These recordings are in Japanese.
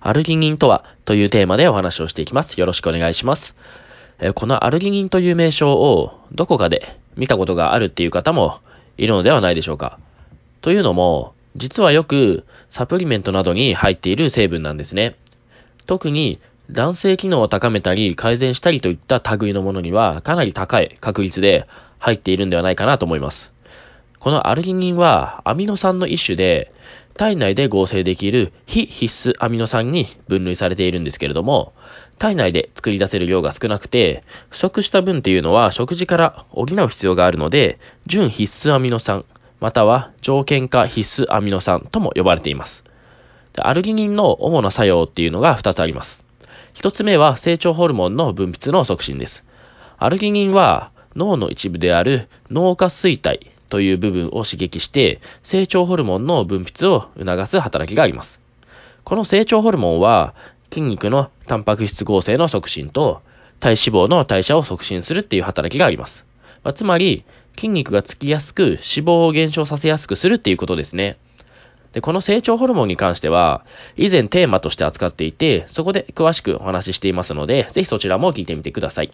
アルギニンとはというテーマでお話をしていきます。よろしくお願いします。このアルギニンという名称をどこかで見たことがあるっていう方もいるのではないでしょうか。というのも、実はよくサプリメントなどに入っている成分なんですね。特に男性機能を高めたり改善したりといった類のものにはかなり高い確率で入っているんではないかなと思います。このアルギニンはアミノ酸の一種で体内で合成できる非必須アミノ酸に分類されているんですけれども、体内で作り出せる量が少なくて、不足した分っていうのは食事から補う必要があるので、準必須アミノ酸、または条件化必須アミノ酸とも呼ばれています。アルギニンの主な作用っていうのが2つあります。1つ目は成長ホルモンの分泌の促進です。アルギニンは脳の一部である脳下垂体という部分を刺激して成長ホルモンの分泌を促す働きがあります。この成長ホルモンは筋肉のタンパク質合成の促進と体脂肪の代謝を促進するっていう働きがあります。まあ、つまり筋肉がつきやすく脂肪を減少させやすくするっていうことですね。で、この成長ホルモンに関しては、以前テーマとして扱っていて、そこで詳しくお話ししていますので、ぜひそちらも聞いてみてください。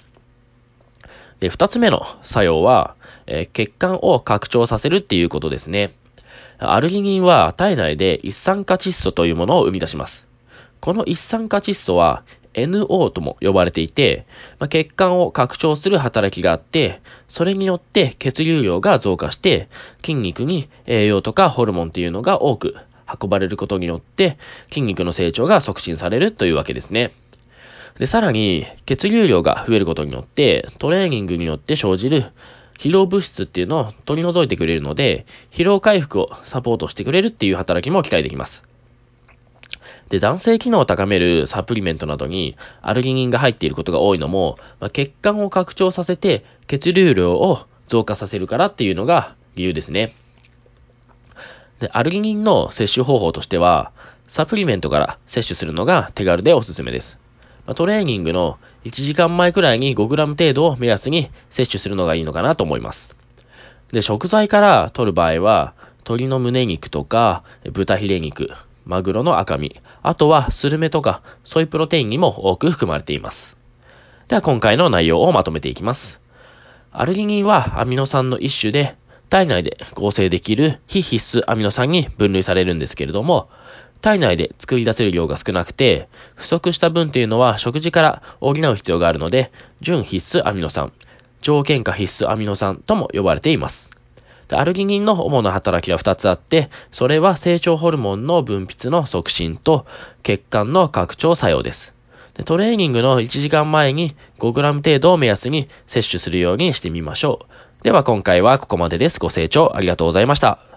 で、二つ目の作用は、えー、血管を拡張させるっていうことですね。アルギニンは体内で一酸化窒素というものを生み出します。この一酸化窒素は NO とも呼ばれていて、まあ、血管を拡張する働きがあって、それによって血流量が増加して、筋肉に栄養とかホルモンっていうのが多く運ばれることによって、筋肉の成長が促進されるというわけですね。で、さらに、血流量が増えることによって、トレーニングによって生じる疲労物質っていうのを取り除いてくれるので、疲労回復をサポートしてくれるっていう働きも期待できます。で、男性機能を高めるサプリメントなどにアルギニンが入っていることが多いのも、まあ、血管を拡張させて血流量を増加させるからっていうのが理由ですね。で、アルギニンの摂取方法としては、サプリメントから摂取するのが手軽でおすすめです。まトレーニングの1時間前くらいに 5g 程度を目安に摂取するのがいいのかなと思います。で、食材から取る場合は、鶏の胸肉とか、豚ヒレ肉、マグロの赤身、あとはスルメとか、ソイプロテインにも多く含まれています。では今回の内容をまとめていきます。アルギニンはアミノ酸の一種で、体内で合成できる非必須アミノ酸に分類されるんですけれども、体内で作り出せる量が少なくて、不足した分というのは食事から補う必要があるので、準必須アミノ酸、条件下必須アミノ酸とも呼ばれています。アルギニンの主な働きは2つあって、それは成長ホルモンの分泌の促進と血管の拡張作用です。トレーニングの1時間前に 5g 程度を目安に摂取するようにしてみましょう。では今回はここまでです。ご清聴ありがとうございました。